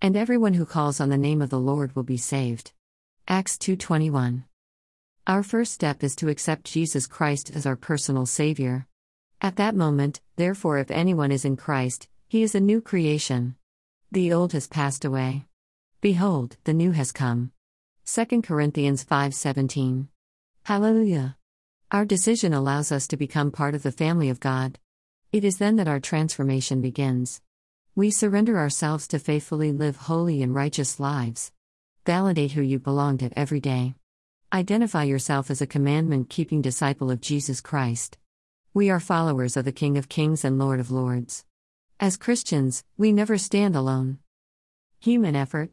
And everyone who calls on the name of the Lord will be saved. Acts 2:21. Our first step is to accept Jesus Christ as our personal savior. At that moment, therefore if anyone is in Christ, he is a new creation. The old has passed away. Behold, the new has come. 2 Corinthians 5:17. Hallelujah. Our decision allows us to become part of the family of God. It is then that our transformation begins. We surrender ourselves to faithfully live holy and righteous lives. Validate who you belong to every day. Identify yourself as a commandment keeping disciple of Jesus Christ. We are followers of the King of Kings and Lord of Lords. As Christians, we never stand alone. Human effort.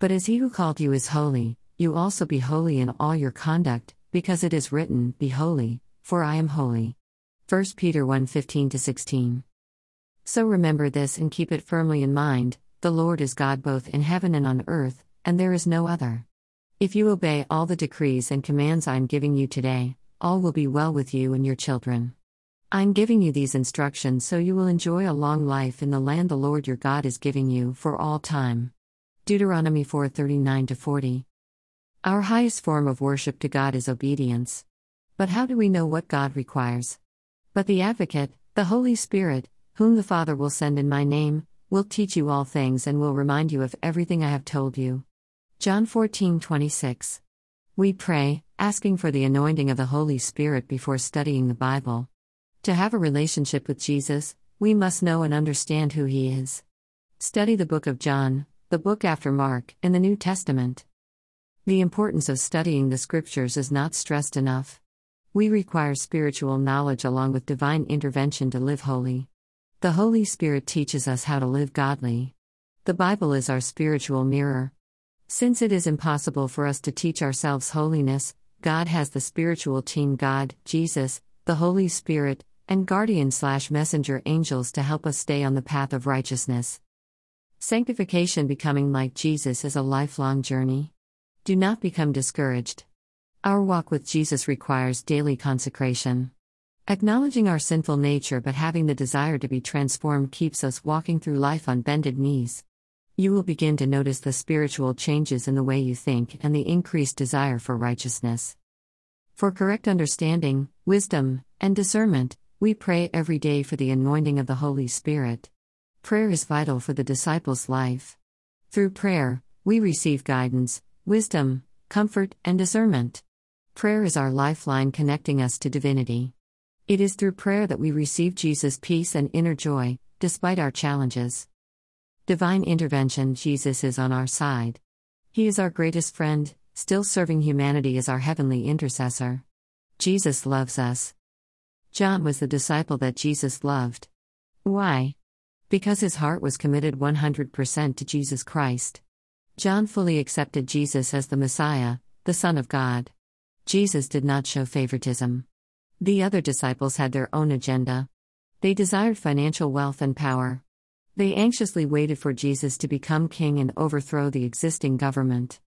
But as he who called you is holy, you also be holy in all your conduct, because it is written, Be holy, for I am holy. 1 Peter 1 15 16. So remember this and keep it firmly in mind the Lord is God both in heaven and on earth, and there is no other. If you obey all the decrees and commands I am giving you today, all will be well with you and your children. I am giving you these instructions so you will enjoy a long life in the land the Lord your God is giving you for all time. Deuteronomy 4:39 40. Our highest form of worship to God is obedience. But how do we know what God requires? But the Advocate, the Holy Spirit, whom the Father will send in my name, will teach you all things and will remind you of everything I have told you. John 14:26. We pray, asking for the anointing of the Holy Spirit before studying the Bible. To have a relationship with Jesus, we must know and understand who he is. Study the book of John, the book after Mark, in the New Testament. The importance of studying the scriptures is not stressed enough. We require spiritual knowledge along with divine intervention to live holy. The Holy Spirit teaches us how to live godly. The Bible is our spiritual mirror. Since it is impossible for us to teach ourselves holiness, God has the spiritual team God, Jesus, the Holy Spirit, and guardian slash messenger angels to help us stay on the path of righteousness. Sanctification becoming like Jesus is a lifelong journey. Do not become discouraged. Our walk with Jesus requires daily consecration. Acknowledging our sinful nature but having the desire to be transformed keeps us walking through life on bended knees. You will begin to notice the spiritual changes in the way you think and the increased desire for righteousness. For correct understanding, wisdom, and discernment, we pray every day for the anointing of the Holy Spirit. Prayer is vital for the disciple's life. Through prayer, we receive guidance, wisdom, comfort, and discernment. Prayer is our lifeline connecting us to divinity. It is through prayer that we receive Jesus' peace and inner joy, despite our challenges. Divine intervention Jesus is on our side. He is our greatest friend, still serving humanity as our heavenly intercessor. Jesus loves us. John was the disciple that Jesus loved. Why? Because his heart was committed 100% to Jesus Christ. John fully accepted Jesus as the Messiah, the Son of God. Jesus did not show favoritism. The other disciples had their own agenda. They desired financial wealth and power. They anxiously waited for Jesus to become king and overthrow the existing government.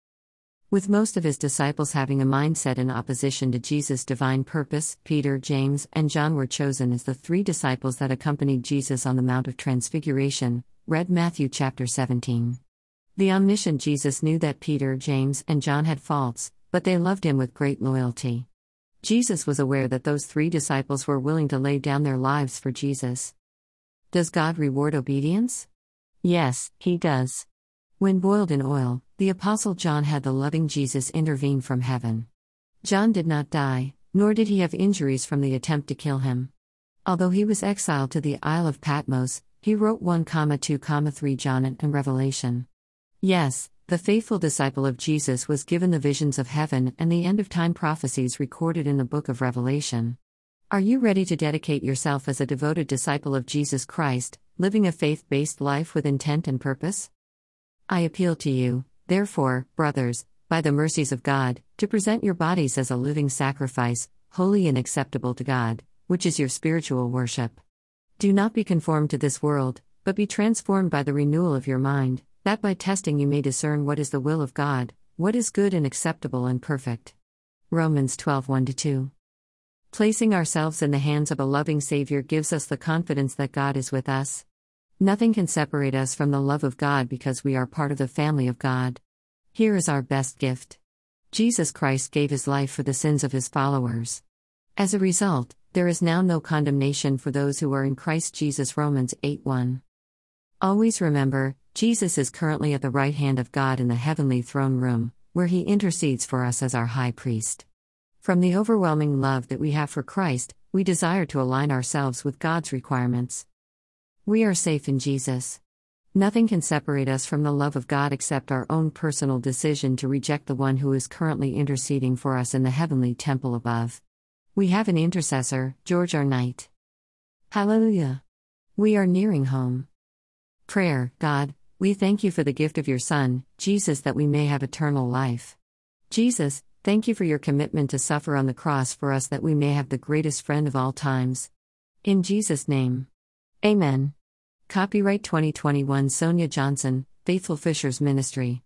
With most of his disciples having a mindset in opposition to Jesus' divine purpose, Peter, James, and John were chosen as the three disciples that accompanied Jesus on the Mount of Transfiguration. Read Matthew chapter 17. The omniscient Jesus knew that Peter, James, and John had faults, but they loved him with great loyalty. Jesus was aware that those three disciples were willing to lay down their lives for Jesus. Does God reward obedience? Yes, He does. When boiled in oil, the Apostle John had the loving Jesus intervene from heaven. John did not die, nor did he have injuries from the attempt to kill him. Although he was exiled to the Isle of Patmos, he wrote 1, 2, 3 John and Revelation. Yes, the faithful disciple of Jesus was given the visions of heaven and the end of time prophecies recorded in the book of Revelation. Are you ready to dedicate yourself as a devoted disciple of Jesus Christ, living a faith based life with intent and purpose? I appeal to you, therefore, brothers, by the mercies of God, to present your bodies as a living sacrifice, holy and acceptable to God, which is your spiritual worship. Do not be conformed to this world, but be transformed by the renewal of your mind that by testing you may discern what is the will of God, what is good and acceptable and perfect. Romans 12 1 2. Placing ourselves in the hands of a loving Savior gives us the confidence that God is with us. Nothing can separate us from the love of God because we are part of the family of God. Here is our best gift Jesus Christ gave his life for the sins of his followers. As a result, there is now no condemnation for those who are in Christ Jesus. Romans 8 1. Always remember, Jesus is currently at the right hand of God in the heavenly throne room, where he intercedes for us as our high priest. From the overwhelming love that we have for Christ, we desire to align ourselves with God's requirements. We are safe in Jesus. Nothing can separate us from the love of God except our own personal decision to reject the one who is currently interceding for us in the heavenly temple above. We have an intercessor, George R. Knight. Hallelujah. We are nearing home. Prayer God, we thank you for the gift of your Son, Jesus, that we may have eternal life. Jesus, thank you for your commitment to suffer on the cross for us that we may have the greatest friend of all times. In Jesus' name. Amen. Copyright 2021 Sonia Johnson, Faithful Fishers Ministry.